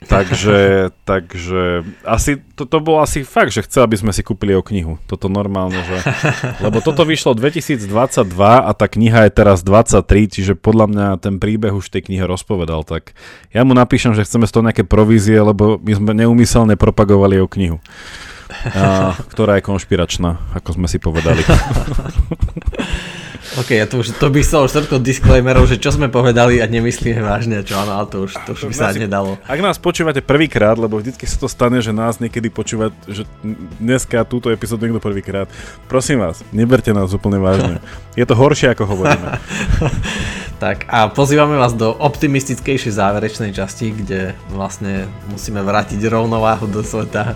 Takže, takže asi, to, to bol asi fakt, že chcel, aby sme si kúpili o knihu. Toto normálne, že... [LAUGHS] Lebo toto vyšlo 2022 a tá kniha je teraz 23, čiže podľa mňa ten príbeh už tej knihe rozpovedal. Tak ja mu napíšem, že chceme z toho nejaké provízie, lebo my sme neumyselne propagovali o knihu a, ktorá je konšpiračná, ako sme si povedali. [LAUGHS] OK, ja to, už, to by som už toľko disclaimerov, že čo sme povedali a nemyslíme vážne, čo áno, ale to už, to už by sa nedalo. Ak nás počúvate prvýkrát, lebo vždycky sa to stane, že nás niekedy počúvať, že dneska túto epizódu niekto prvýkrát, prosím vás, neberte nás úplne vážne. [LAUGHS] Je to horšie, ako hovoríme. [LAUGHS] tak a pozývame vás do optimistickejšej záverečnej časti, kde vlastne musíme vrátiť rovnováhu do sveta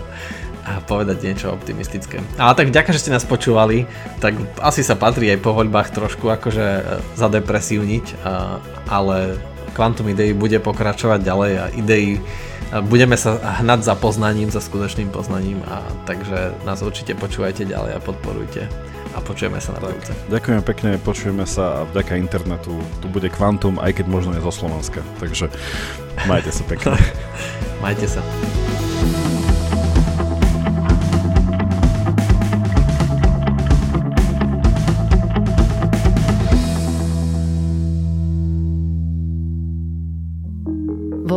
a povedať niečo optimistické. Ale tak vďaka, že ste nás počúvali, tak asi sa patrí aj po voľbách trošku akože e, zadepresívniť, ale Quantum Idei bude pokračovať ďalej a idei budeme sa hnať za poznaním, za skutočným poznaním a takže nás určite počúvajte ďalej a podporujte a počujeme sa na budúce. Ďakujem pekne, počujeme sa a vďaka internetu tu bude Quantum, aj keď možno je zo Slovenska, takže majte sa pekne. [LAUGHS] majte sa.